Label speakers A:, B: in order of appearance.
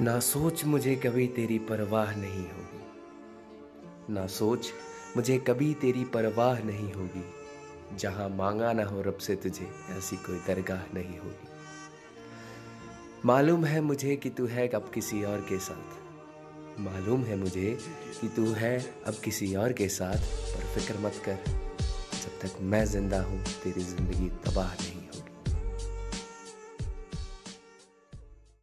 A: ना सोच मुझे कभी तेरी परवाह नहीं होगी। ना सोच मुझे कभी तेरी परवाह नहीं होगी। जहाँ मांगा ना हो रब से तुझे, ऐसी कोई दरगाह नहीं होगी। मालूम है मुझे कि तू है अब किसी और के साथ। मालूम है मुझे कि तू है अब किसी और के साथ, पर फ़िक्र मत कर। जब तक मैं ज़िंदा हूँ, तेरी ज़िंदगी तबाह नहीं